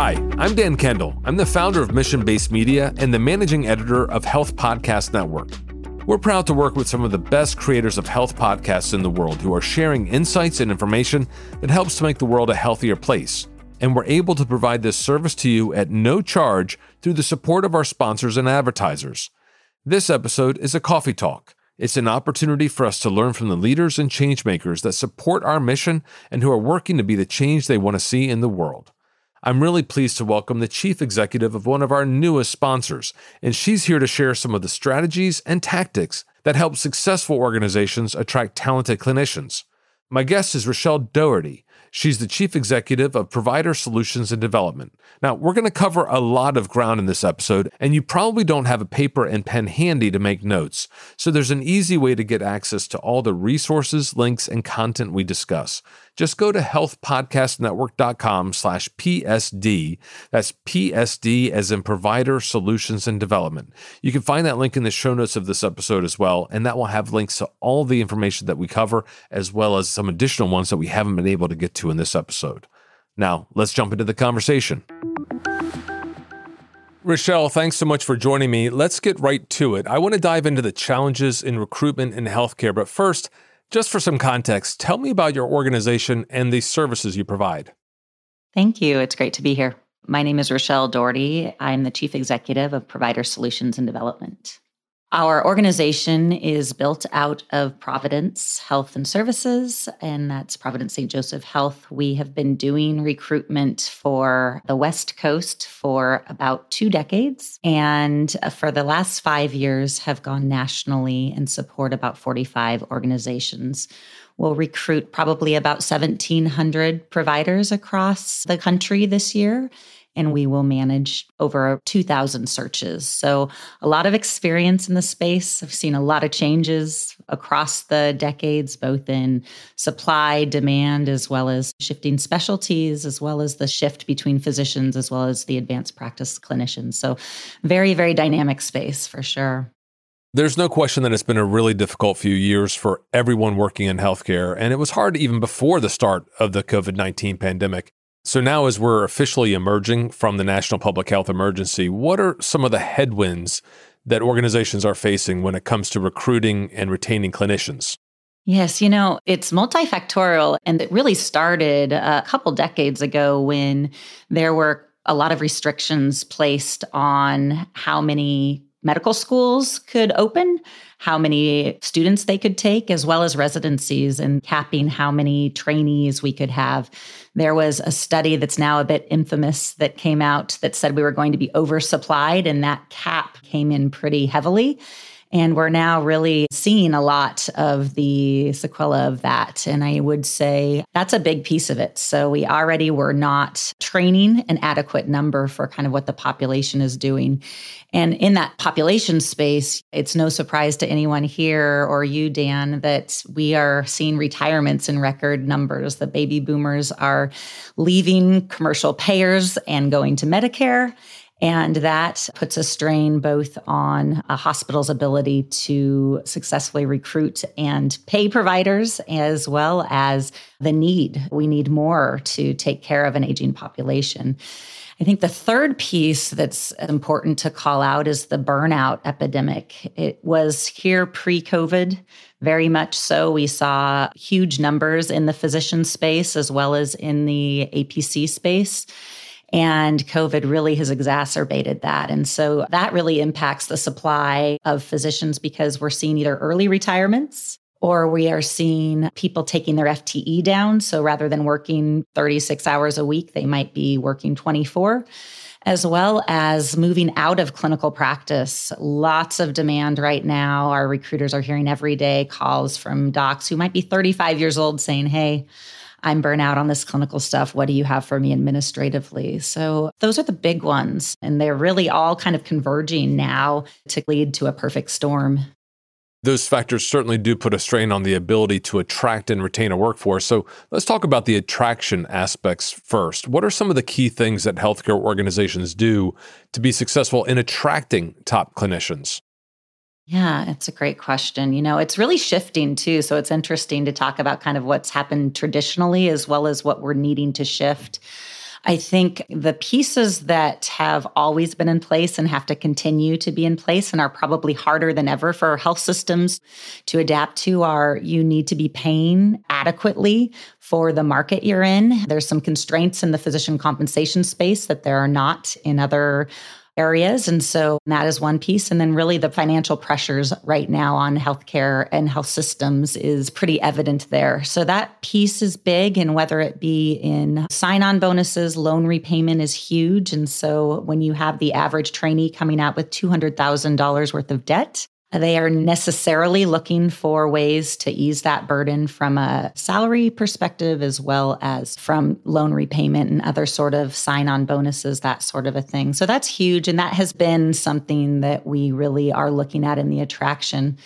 Hi, I'm Dan Kendall. I'm the founder of Mission Based Media and the managing editor of Health Podcast Network. We're proud to work with some of the best creators of health podcasts in the world who are sharing insights and information that helps to make the world a healthier place. And we're able to provide this service to you at no charge through the support of our sponsors and advertisers. This episode is a coffee talk. It's an opportunity for us to learn from the leaders and changemakers that support our mission and who are working to be the change they want to see in the world. I'm really pleased to welcome the chief executive of one of our newest sponsors, and she's here to share some of the strategies and tactics that help successful organizations attract talented clinicians. My guest is Rachelle Daugherty. She's the chief executive of Provider Solutions and Development. Now, we're going to cover a lot of ground in this episode, and you probably don't have a paper and pen handy to make notes. So there's an easy way to get access to all the resources, links, and content we discuss. Just go to healthpodcastnetwork.com slash PSD. That's PSD as in Provider Solutions and Development. You can find that link in the show notes of this episode as well, and that will have links to all the information that we cover, as well as some additional ones that we haven't been able to get to in this episode. Now, let's jump into the conversation. Rachelle, thanks so much for joining me. Let's get right to it. I want to dive into the challenges in recruitment in healthcare, but first, just for some context, tell me about your organization and the services you provide. Thank you. It's great to be here. My name is Rachelle Daugherty. I'm the Chief Executive of Provider Solutions and Development. Our organization is built out of Providence Health and Services, and that's Providence St. Joseph Health. We have been doing recruitment for the West Coast for about two decades, and for the last five years have gone nationally and support about 45 organizations. We'll recruit probably about 1,700 providers across the country this year and we will manage over 2,000 searches. So, a lot of experience in the space. I've seen a lot of changes across the decades, both in supply, demand, as well as shifting specialties, as well as the shift between physicians, as well as the advanced practice clinicians. So, very, very dynamic space for sure. There's no question that it's been a really difficult few years for everyone working in healthcare, and it was hard even before the start of the COVID 19 pandemic. So, now as we're officially emerging from the national public health emergency, what are some of the headwinds that organizations are facing when it comes to recruiting and retaining clinicians? Yes, you know, it's multifactorial. And it really started a couple decades ago when there were a lot of restrictions placed on how many medical schools could open, how many students they could take, as well as residencies, and capping how many trainees we could have. There was a study that's now a bit infamous that came out that said we were going to be oversupplied, and that cap came in pretty heavily. And we're now really seeing a lot of the sequela of that. And I would say that's a big piece of it. So we already were not training an adequate number for kind of what the population is doing. And in that population space, it's no surprise to anyone here or you, Dan, that we are seeing retirements in record numbers. The baby boomers are leaving commercial payers and going to Medicare. And that puts a strain both on a hospital's ability to successfully recruit and pay providers, as well as the need. We need more to take care of an aging population. I think the third piece that's important to call out is the burnout epidemic. It was here pre COVID, very much so. We saw huge numbers in the physician space as well as in the APC space. And COVID really has exacerbated that. And so that really impacts the supply of physicians because we're seeing either early retirements or we are seeing people taking their FTE down. So rather than working 36 hours a week, they might be working 24 as well as moving out of clinical practice. Lots of demand right now. Our recruiters are hearing every day calls from docs who might be 35 years old saying, Hey, I'm burnout on this clinical stuff. What do you have for me administratively? So those are the big ones. And they're really all kind of converging now to lead to a perfect storm. Those factors certainly do put a strain on the ability to attract and retain a workforce. So let's talk about the attraction aspects first. What are some of the key things that healthcare organizations do to be successful in attracting top clinicians? Yeah, it's a great question. You know, it's really shifting too. So it's interesting to talk about kind of what's happened traditionally as well as what we're needing to shift. I think the pieces that have always been in place and have to continue to be in place and are probably harder than ever for health systems to adapt to are you need to be paying adequately for the market you're in. There's some constraints in the physician compensation space that there are not in other areas. And so that is one piece. And then really the financial pressures right now on healthcare and health systems is pretty evident there. So that piece is big. And whether it be in sign on bonuses, loan repayment is huge. And so when you have the average trainee coming out with $200,000 worth of debt, they are necessarily looking for ways to ease that burden from a salary perspective as well as from loan repayment and other sort of sign on bonuses, that sort of a thing. So that's huge. And that has been something that we really are looking at in the attraction.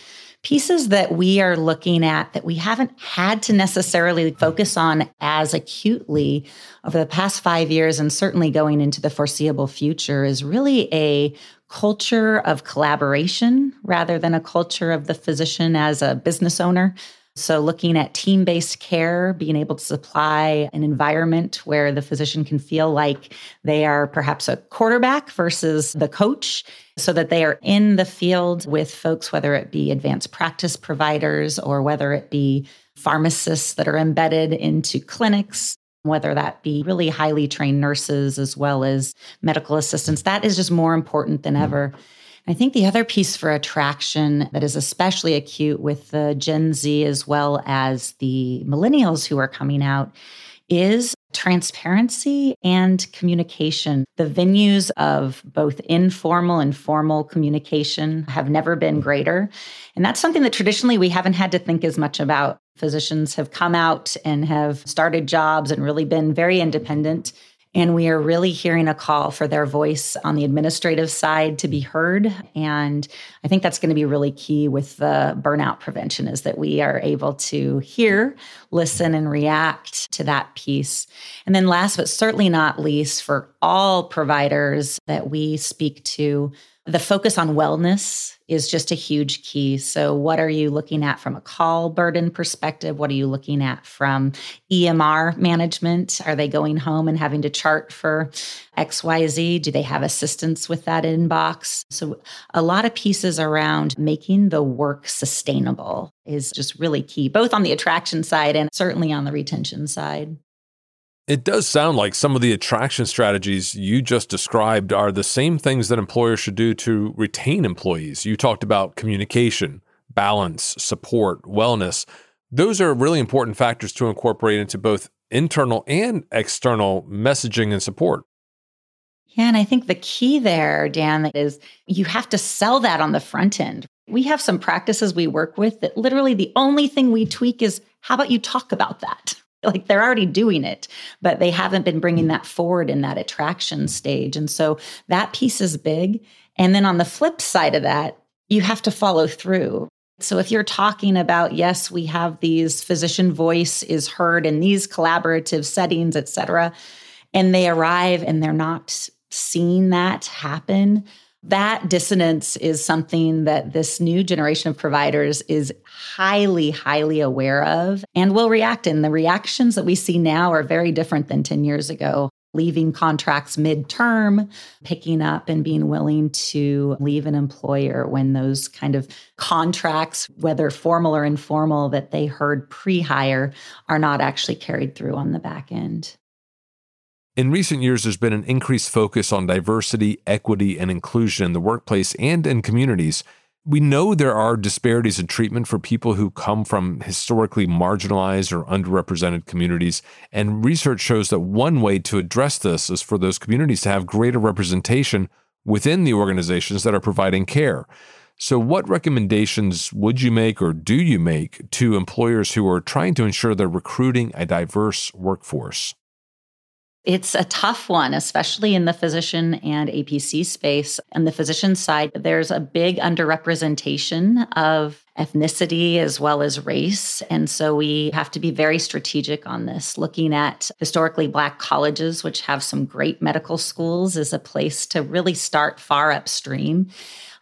Pieces that we are looking at that we haven't had to necessarily focus on as acutely over the past five years, and certainly going into the foreseeable future, is really a culture of collaboration rather than a culture of the physician as a business owner. So, looking at team based care, being able to supply an environment where the physician can feel like they are perhaps a quarterback versus the coach, so that they are in the field with folks, whether it be advanced practice providers or whether it be pharmacists that are embedded into clinics whether that be really highly trained nurses as well as medical assistants. That is just more important than mm-hmm. ever. I think the other piece for attraction that is especially acute with the Gen Z as well as the millennials who are coming out is transparency and communication. The venues of both informal and formal communication have never been greater. And that's something that traditionally we haven't had to think as much about. Physicians have come out and have started jobs and really been very independent. And we are really hearing a call for their voice on the administrative side to be heard. And I think that's going to be really key with the burnout prevention is that we are able to hear, listen, and react to that piece. And then last but certainly not least, for all providers that we speak to, the focus on wellness is just a huge key. So, what are you looking at from a call burden perspective? What are you looking at from EMR management? Are they going home and having to chart for XYZ? Do they have assistance with that inbox? So, a lot of pieces around making the work sustainable is just really key, both on the attraction side and certainly on the retention side. It does sound like some of the attraction strategies you just described are the same things that employers should do to retain employees. You talked about communication, balance, support, wellness. Those are really important factors to incorporate into both internal and external messaging and support. Yeah, and I think the key there, Dan, is you have to sell that on the front end. We have some practices we work with that literally the only thing we tweak is how about you talk about that? Like they're already doing it but they haven't been bringing that forward in that attraction stage. And so that piece is big. And then on the flip side of that you have to follow through. So if you're talking about yes we have these physician voice is heard in these collaborative settings et cetera and they arrive and they're not seeing that happen that dissonance is something that this new generation of providers is highly, highly aware of and will react in. The reactions that we see now are very different than 10 years ago. Leaving contracts midterm, picking up and being willing to leave an employer when those kind of contracts, whether formal or informal, that they heard pre hire, are not actually carried through on the back end. In recent years, there's been an increased focus on diversity, equity, and inclusion in the workplace and in communities. We know there are disparities in treatment for people who come from historically marginalized or underrepresented communities, and research shows that one way to address this is for those communities to have greater representation within the organizations that are providing care. So, what recommendations would you make or do you make to employers who are trying to ensure they're recruiting a diverse workforce? It's a tough one, especially in the physician and APC space. And the physician side, there's a big underrepresentation of ethnicity as well as race. And so we have to be very strategic on this. Looking at historically Black colleges, which have some great medical schools, is a place to really start far upstream.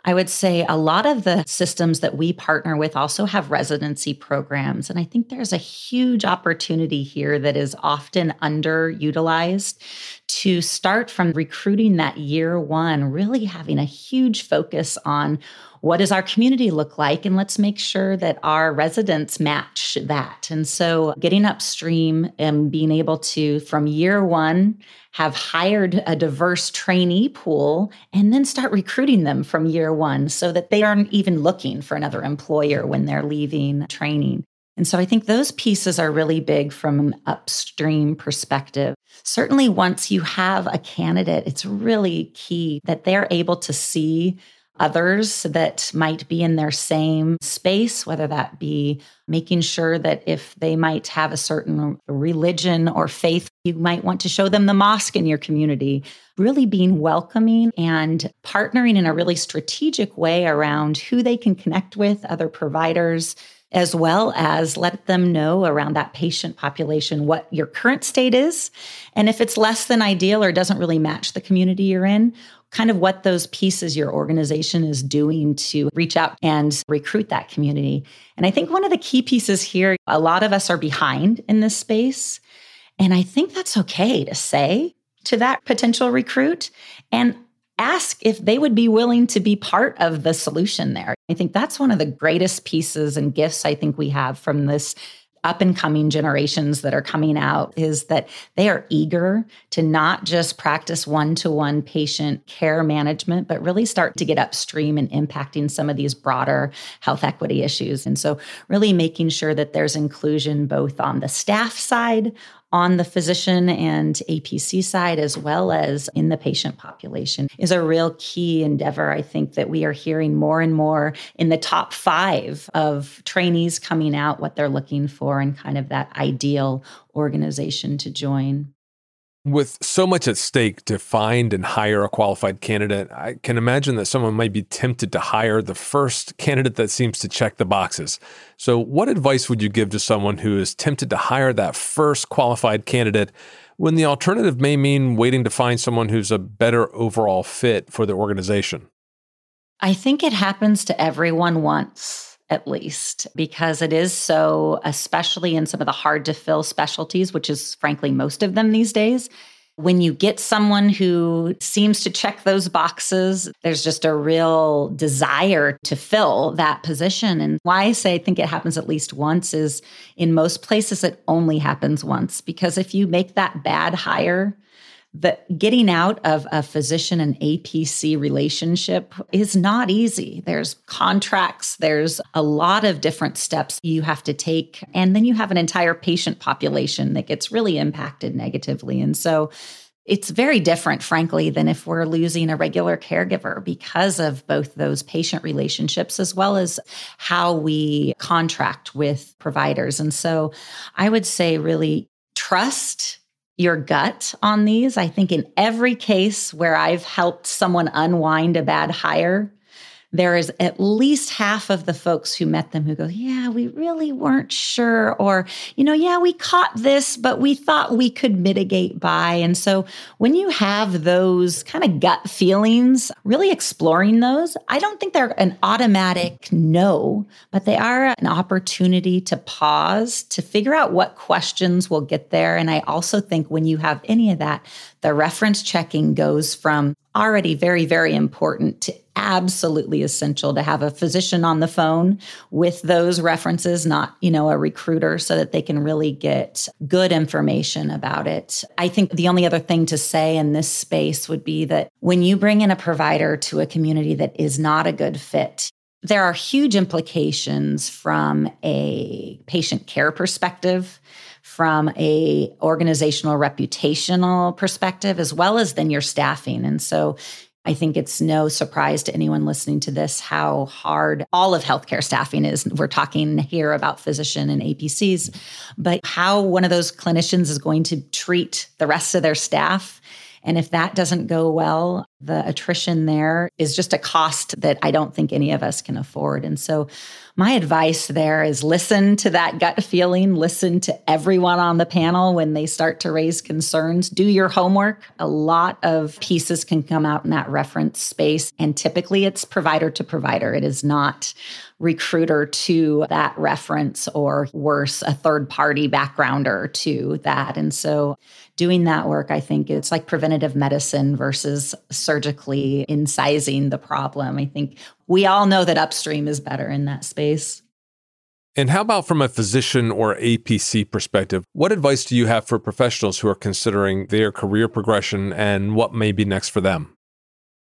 I would say a lot of the systems that we partner with also have residency programs. And I think there's a huge opportunity here that is often underutilized to start from recruiting that year one, really having a huge focus on what does our community look like? And let's make sure that our residents match that. And so getting upstream and being able to, from year one, have hired a diverse trainee pool and then start recruiting them from year one so that they aren't even looking for another employer when they're leaving training. And so I think those pieces are really big from an upstream perspective. Certainly, once you have a candidate, it's really key that they're able to see others that might be in their same space, whether that be making sure that if they might have a certain religion or faith, you might want to show them the mosque in your community. Really being welcoming and partnering in a really strategic way around who they can connect with, other providers, as well as let them know around that patient population what your current state is. And if it's less than ideal or doesn't really match the community you're in, kind of what those pieces your organization is doing to reach out and recruit that community. And I think one of the key pieces here, a lot of us are behind in this space. And I think that's okay to say to that potential recruit and ask if they would be willing to be part of the solution there. I think that's one of the greatest pieces and gifts I think we have from this up and coming generations that are coming out is that they are eager to not just practice one to one patient care management, but really start to get upstream and impacting some of these broader health equity issues. And so, really making sure that there's inclusion both on the staff side, on the physician and APC side, as well as in the patient population, is a real key endeavor. I think that we are hearing more and more in the top five of trainees coming out what they're looking for and kind of that ideal organization to join. With so much at stake to find and hire a qualified candidate, I can imagine that someone might be tempted to hire the first candidate that seems to check the boxes. So, what advice would you give to someone who is tempted to hire that first qualified candidate when the alternative may mean waiting to find someone who's a better overall fit for the organization? I think it happens to everyone once at least, because it is so, especially in some of the hard to fill specialties, which is frankly most of them these days. When you get someone who seems to check those boxes, there's just a real desire to fill that position. And why I say I think it happens at least once is in most places it only happens once. Because if you make that bad hire, the getting out of a physician and APC relationship is not easy. There's contracts, there's a lot of different steps you have to take. And then you have an entire patient population that gets really impacted negatively. And so it's very different, frankly, than if we're losing a regular caregiver because of both those patient relationships as well as how we contract with providers. And so I would say, really trust your gut on these. I think in every case where I've helped someone unwind a bad hire, there is at least half of the folks who met them who go, Yeah, we really weren't sure. Or, you know, yeah, we caught this, but we thought we could mitigate by. And so when you have those kind of gut feelings, really exploring those, I don't think they're an automatic no, but they are an opportunity to pause, to figure out what questions will get there. And I also think when you have any of that, the reference checking goes from already very, very important to absolutely essential to have a physician on the phone with those references, not, you know, a recruiter so that they can really get good information about it. I think the only other thing to say in this space would be that when you bring in a provider to a community that is not a good fit, there are huge implications from a patient care perspective from a organizational reputational perspective as well as then your staffing and so I think it's no surprise to anyone listening to this how hard all of healthcare staffing is. We're talking here about physician and APCs, but how one of those clinicians is going to treat the rest of their staff. And if that doesn't go well, the attrition there is just a cost that I don't think any of us can afford. And so my advice there is listen to that gut feeling, listen to everyone on the panel when they start to raise concerns, do your homework. A lot of pieces can come out in that reference space. And typically it's provider to provider, it is not recruiter to that reference or worse, a third party backgrounder to that. And so doing that work, I think it's like preventative medicine versus surgically incising the problem. I think we all know that upstream is better in that space. And how about from a physician or APC perspective? What advice do you have for professionals who are considering their career progression and what may be next for them?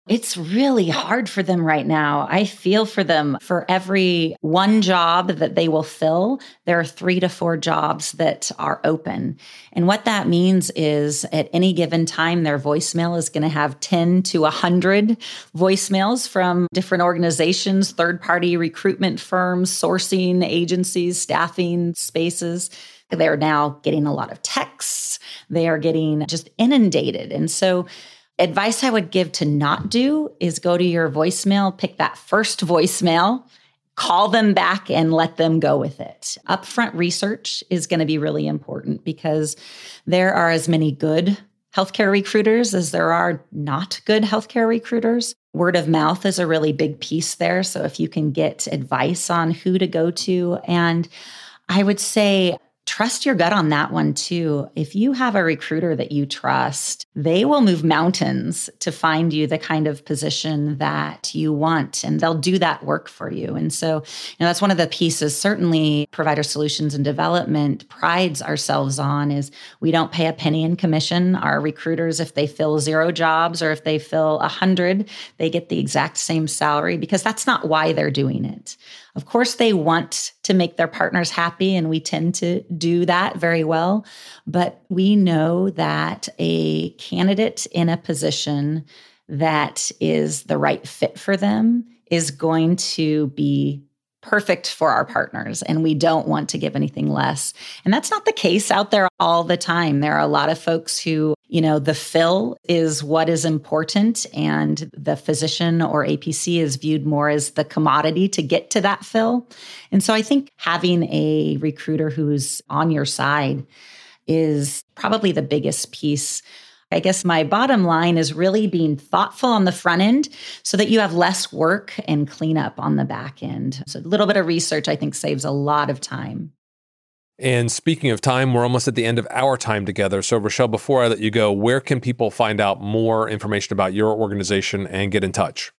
It's really hard for them right now. I feel for them. For every one job that they will fill, there are three to four jobs that are open. And what that means is at any given time, their voicemail is going to have 10 to 100 voicemails from different organizations, third party recruitment firms, sourcing agencies, staffing spaces. They're now getting a lot of texts. They are getting just inundated. And so, Advice I would give to not do is go to your voicemail, pick that first voicemail, call them back and let them go with it. Upfront research is going to be really important because there are as many good healthcare recruiters as there are not good healthcare recruiters. Word of mouth is a really big piece there. So if you can get advice on who to go to, and I would say trust your gut on that one too. If you have a recruiter that you trust, they will move mountains to find you the kind of position that you want, and they'll do that work for you. And so, you know, that's one of the pieces certainly provider solutions and development prides ourselves on is we don't pay a penny in commission. Our recruiters, if they fill zero jobs or if they fill a hundred, they get the exact same salary because that's not why they're doing it. Of course, they want to make their partners happy, and we tend to do that very well. But we know that a candidate in a position that is the right fit for them is going to be perfect for our partners and we don't want to give anything less. And that's not the case out there all the time. There are a lot of folks who, you know, the fill is what is important and the physician or APC is viewed more as the commodity to get to that fill. And so I think having a recruiter who's on your side is probably the biggest piece I guess my bottom line is really being thoughtful on the front end so that you have less work and cleanup on the back end. So, a little bit of research, I think, saves a lot of time. And speaking of time, we're almost at the end of our time together. So, Rachelle, before I let you go, where can people find out more information about your organization and get in touch?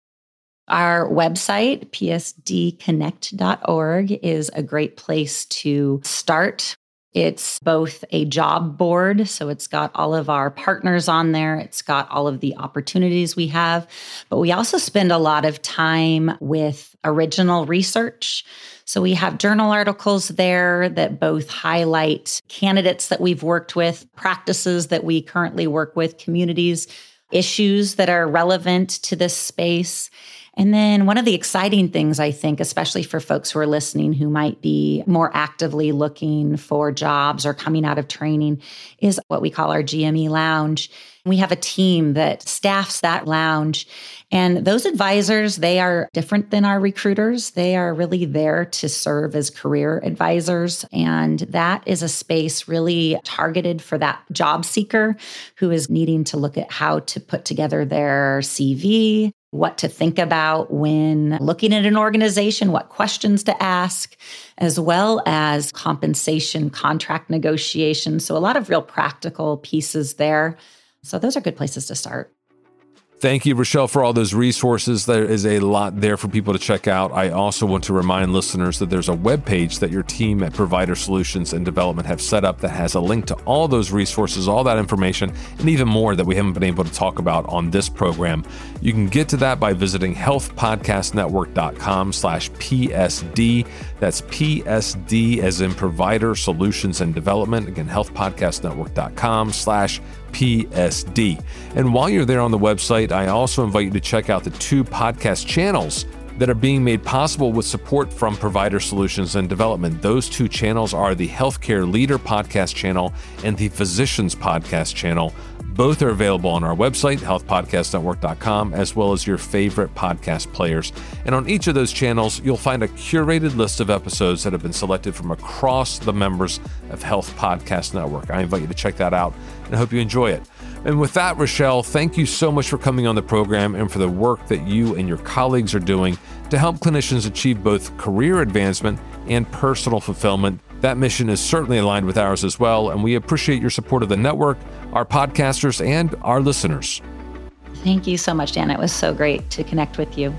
Our website, psdconnect.org, is a great place to start. It's both a job board, so it's got all of our partners on there, it's got all of the opportunities we have, but we also spend a lot of time with original research. So we have journal articles there that both highlight candidates that we've worked with, practices that we currently work with, communities, issues that are relevant to this space. And then one of the exciting things, I think, especially for folks who are listening who might be more actively looking for jobs or coming out of training, is what we call our GME lounge. We have a team that staffs that lounge. And those advisors, they are different than our recruiters. They are really there to serve as career advisors. And that is a space really targeted for that job seeker who is needing to look at how to put together their CV, what to think about when looking at an organization, what questions to ask, as well as compensation, contract negotiations. So, a lot of real practical pieces there. So, those are good places to start. Thank you, Rachelle, for all those resources. There is a lot there for people to check out. I also want to remind listeners that there's a web page that your team at Provider Solutions and Development have set up that has a link to all those resources, all that information, and even more that we haven't been able to talk about on this program. You can get to that by visiting healthpodcastnetwork.com slash PSD. That's PSD as in Provider Solutions and Development. Again, healthpodcastnetwork.com slash PSD. And while you're there on the website, I also invite you to check out the two podcast channels that are being made possible with support from Provider Solutions and Development. Those two channels are the Healthcare Leader podcast channel and the Physicians podcast channel. Both are available on our website, healthpodcastnetwork.com, as well as your favorite podcast players. And on each of those channels, you'll find a curated list of episodes that have been selected from across the members of Health Podcast Network. I invite you to check that out and I hope you enjoy it. And with that, Rachelle, thank you so much for coming on the program and for the work that you and your colleagues are doing to help clinicians achieve both career advancement and personal fulfillment. That mission is certainly aligned with ours as well, and we appreciate your support of the network, our podcasters, and our listeners. Thank you so much, Dan. It was so great to connect with you.